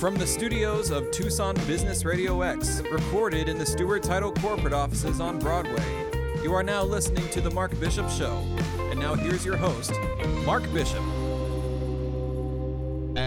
From the studios of Tucson Business Radio X, recorded in the Stewart Title corporate offices on Broadway, you are now listening to The Mark Bishop Show. And now here's your host, Mark Bishop.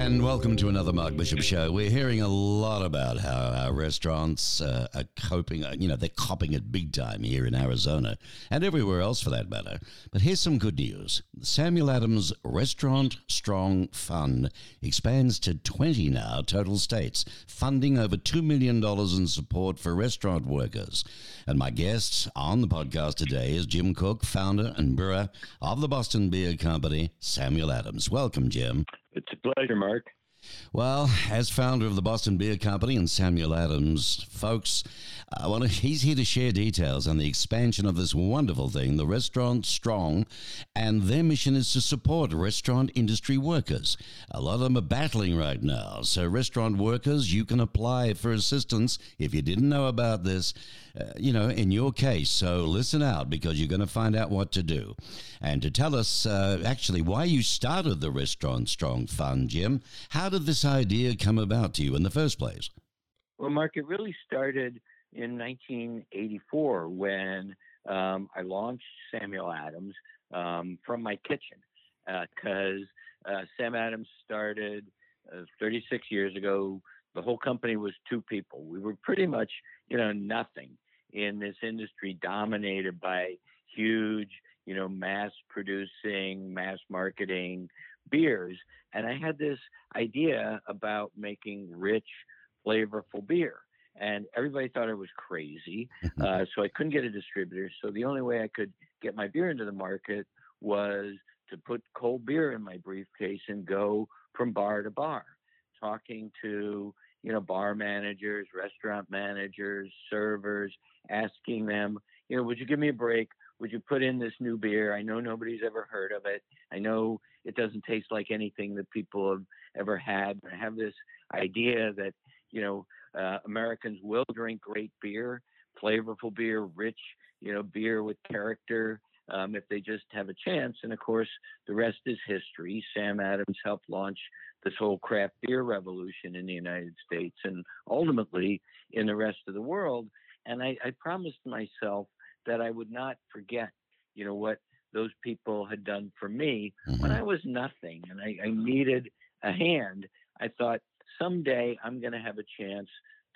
And welcome to another Mark Bishop show. We're hearing a lot about how our restaurants uh, are coping, uh, you know, they're copping it big time here in Arizona and everywhere else for that matter. But here's some good news Samuel Adams Restaurant Strong Fund expands to 20 now total states, funding over $2 million in support for restaurant workers. And my guest on the podcast today is Jim Koch, founder and brewer of the Boston Beer Company, Samuel Adams. Welcome, Jim. It's a pleasure, Mark. Well, as founder of the Boston Beer Company and Samuel Adams, folks, I want to, he's here to share details on the expansion of this wonderful thing, the Restaurant Strong, and their mission is to support restaurant industry workers. A lot of them are battling right now. So, restaurant workers, you can apply for assistance if you didn't know about this, uh, you know, in your case. So, listen out because you're going to find out what to do. And to tell us uh, actually why you started the Restaurant Strong Fund, Jim, how did this idea come about to you in the first place? Well, Mark, it really started in 1984 when um, I launched Samuel Adams um, from my kitchen because uh, uh, Sam Adams started uh, 36 years ago. The whole company was two people. We were pretty much, you know, nothing in this industry dominated by huge, you know, mass producing, mass marketing beers. And I had this idea about making rich, flavorful beer. And everybody thought I was crazy. Uh, so I couldn't get a distributor. So the only way I could get my beer into the market was to put cold beer in my briefcase and go from bar to bar, talking to you know bar managers, restaurant managers, servers, asking them, you know, would you give me a break? Would you put in this new beer? I know nobody's ever heard of it. I know it doesn't taste like anything that people have ever had. I have this idea that, you know, uh, Americans will drink great beer, flavorful beer, rich, you know, beer with character. Um, if they just have a chance. And of course, the rest is history. Sam Adams helped launch this whole craft beer revolution in the United States and ultimately in the rest of the world. And I, I promised myself that I would not forget, you know, what those people had done for me mm-hmm. when I was nothing and I, I needed a hand. I thought someday I'm going to have a chance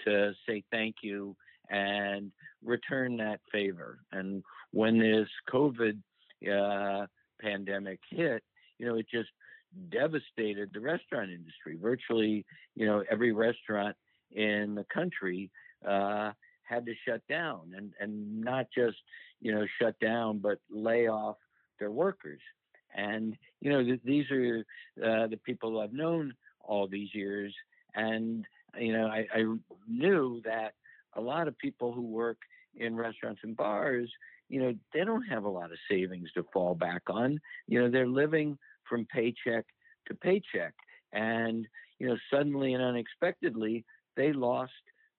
to say thank you and return that favor. And when this COVID uh, pandemic hit, you know, it just devastated the restaurant industry. Virtually, you know, every restaurant in the country uh, had to shut down and, and not just, you know, shut down, but lay off their workers. And, you know, th- these are uh, the people I've known all these years. And, you know, I, I knew that a lot of people who work in restaurants and bars, you know, they don't have a lot of savings to fall back on. You know, they're living from paycheck to paycheck. And, you know, suddenly and unexpectedly, they lost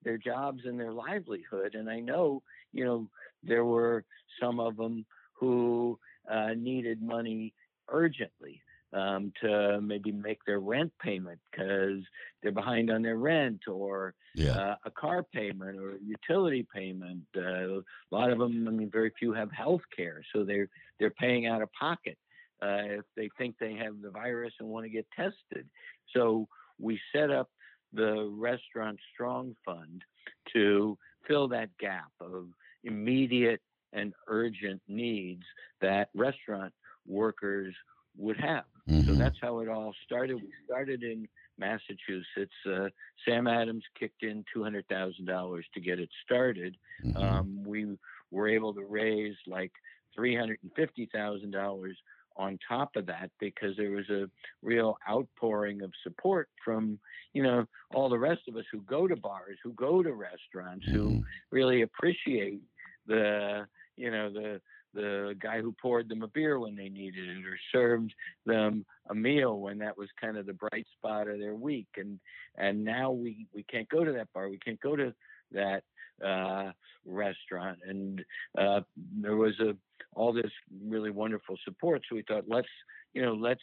their jobs and their livelihood. And I know, you know, there were some of them who uh, needed money urgently um, to maybe make their rent payment because they're behind on their rent or yeah. uh, a car payment or utility payment. Uh, a lot of them, I mean, very few have health care, so they're they're paying out of pocket uh, if they think they have the virus and want to get tested. So we set up the Restaurant Strong Fund to fill that gap of immediate and urgent needs that restaurant workers would have. Mm-hmm. So that's how it all started. We started in Massachusetts. Uh, Sam Adams kicked in $200,000 to get it started. Mm-hmm. Um, we were able to raise like $350,000 on top of that because there was a real outpouring of support from you know all the rest of us who go to bars who go to restaurants mm-hmm. who really appreciate the you know the the guy who poured them a beer when they needed it or served them a meal when that was kind of the bright spot of their week. And and now we we can't go to that bar. We can't go to that uh, restaurant. And uh, there was a all this really so we thought let's you know let's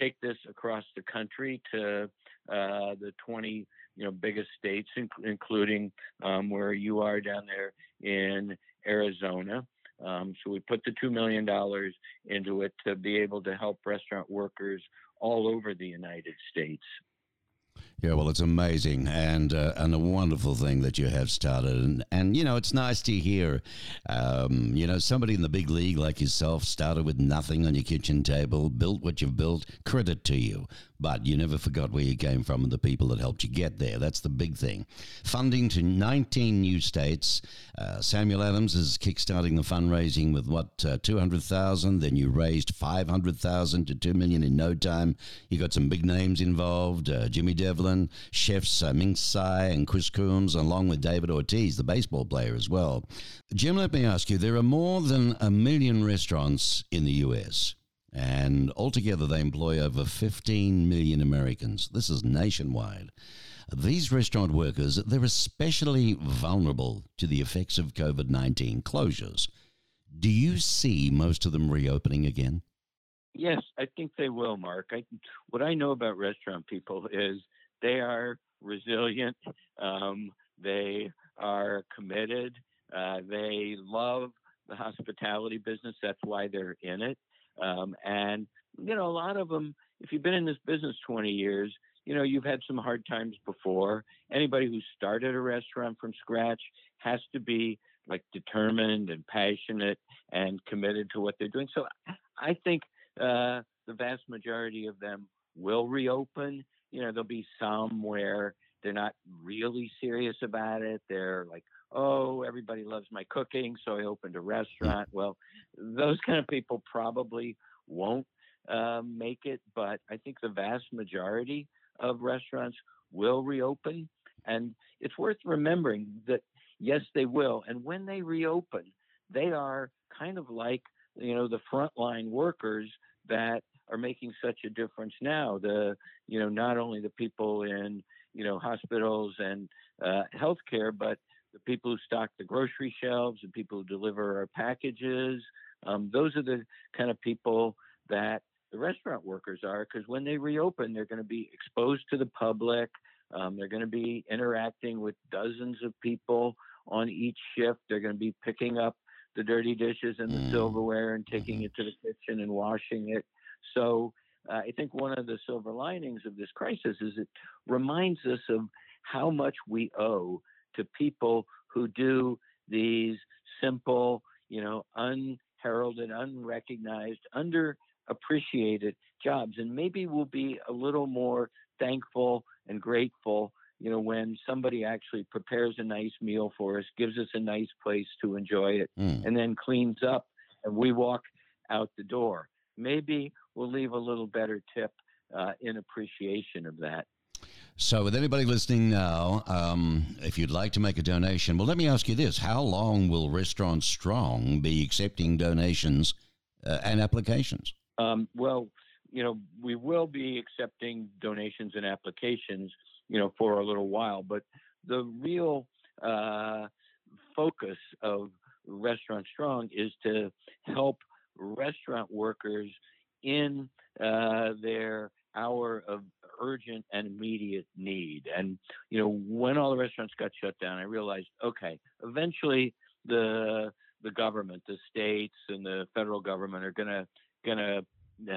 take this across the country to uh, the 20 you know biggest states, including um, where you are down there in Arizona. Um, so we put the two million dollars into it to be able to help restaurant workers all over the United States. Yeah, well, it's amazing and uh, and a wonderful thing that you have started, and and you know it's nice to hear, um, you know, somebody in the big league like yourself started with nothing on your kitchen table, built what you've built. Credit to you, but you never forgot where you came from and the people that helped you get there. That's the big thing. Funding to 19 new states. Uh, Samuel Adams is kickstarting the fundraising with what uh, 200,000. Then you raised 500,000 to two million in no time. You got some big names involved: uh, Jimmy Devlin chefs uh, Ming Tsai and Chris Coombs, along with David Ortiz, the baseball player as well. Jim, let me ask you there are more than a million restaurants in the US. And altogether, they employ over 15 million Americans. This is nationwide. These restaurant workers, they're especially vulnerable to the effects of COVID 19 closures. Do you see most of them reopening again? Yes, I think they will, Mark. I, what I know about restaurant people is they are resilient. Um, they are committed. Uh, they love the hospitality business. That's why they're in it. Um, and, you know, a lot of them, if you've been in this business 20 years, you know, you've had some hard times before. Anybody who started a restaurant from scratch has to be like determined and passionate and committed to what they're doing. So I think uh, the vast majority of them will reopen you know, there'll be some where they're not really serious about it. They're like, oh, everybody loves my cooking, so I opened a restaurant. Well, those kind of people probably won't uh, make it, but I think the vast majority of restaurants will reopen. And it's worth remembering that, yes, they will. And when they reopen, they are kind of like, you know, the frontline workers that are making such a difference now. The you know not only the people in you know hospitals and uh, healthcare, but people who stock the grocery shelves, the people who deliver our packages. Um, those are the kind of people that the restaurant workers are because when they reopen, they're going to be exposed to the public. Um, they're going to be interacting with dozens of people on each shift. They're going to be picking up the dirty dishes and the mm. silverware and taking mm-hmm. it to the kitchen and washing it. So uh, I think one of the silver linings of this crisis is it reminds us of how much we owe to people who do these simple, you know, unheralded, unrecognized, underappreciated jobs. And maybe we'll be a little more thankful and grateful, you know, when somebody actually prepares a nice meal for us, gives us a nice place to enjoy it, mm. and then cleans up and we walk out the door. Maybe we'll leave a little better tip uh, in appreciation of that. So, with anybody listening now, um, if you'd like to make a donation, well, let me ask you this: How long will Restaurant Strong be accepting donations uh, and applications? Um, well, you know, we will be accepting donations and applications, you know, for a little while. But the real uh, focus of Restaurant Strong is to help restaurant workers in uh, their hour of urgent and immediate need. And you know, when all the restaurants got shut down, I realized, okay, eventually the the government, the states, and the federal government are gonna gonna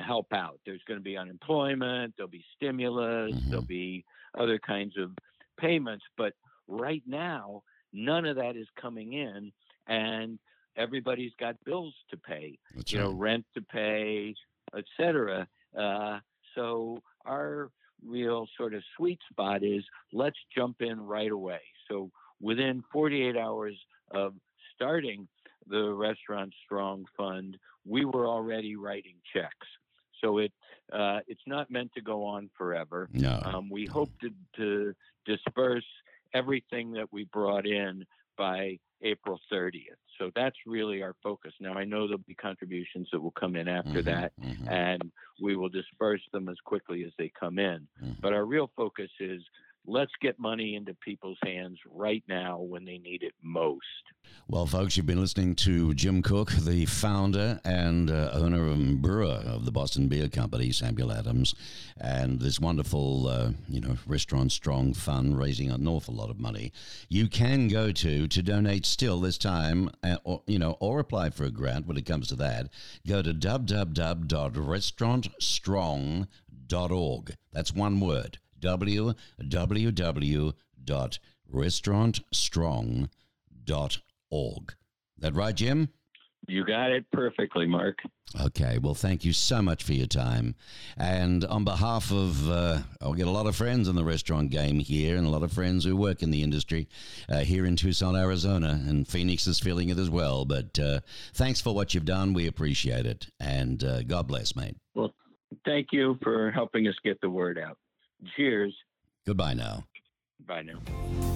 help out. There's going to be unemployment, there'll be stimulus, mm-hmm. there'll be other kinds of payments, but right now none of that is coming in, and everybody's got bills to pay. That's you right. know, rent to pay, etc. Uh, so our real sort of sweet spot is let's jump in right away. So within 48 hours of starting the Restaurant Strong Fund, we were already writing checks. So it uh, it's not meant to go on forever. No. Um, we hope to, to disperse everything that we brought in by April 30th. So that's really our focus. Now, I know there'll be contributions that will come in after mm-hmm, that, mm-hmm. and we will disperse them as quickly as they come in. Mm-hmm. But our real focus is let's get money into people's hands right now when they need it most. Well, folks, you've been listening to Jim Koch, the founder and uh, owner and brewer of the Boston Beer Company, Samuel Adams, and this wonderful, uh, you know, Restaurant Strong Fund raising an awful lot of money. You can go to to donate still this time, uh, or you know, or apply for a grant when it comes to that. Go to www.restaurantstrong.org. That's one word www.restaurantstrong.org. That right, Jim? You got it perfectly, Mark. Okay, well, thank you so much for your time. And on behalf of, uh, I'll get a lot of friends in the restaurant game here and a lot of friends who work in the industry uh, here in Tucson, Arizona, and Phoenix is feeling it as well. But uh, thanks for what you've done. We appreciate it. And uh, God bless, mate. Well, thank you for helping us get the word out. Cheers. Goodbye now. Bye now.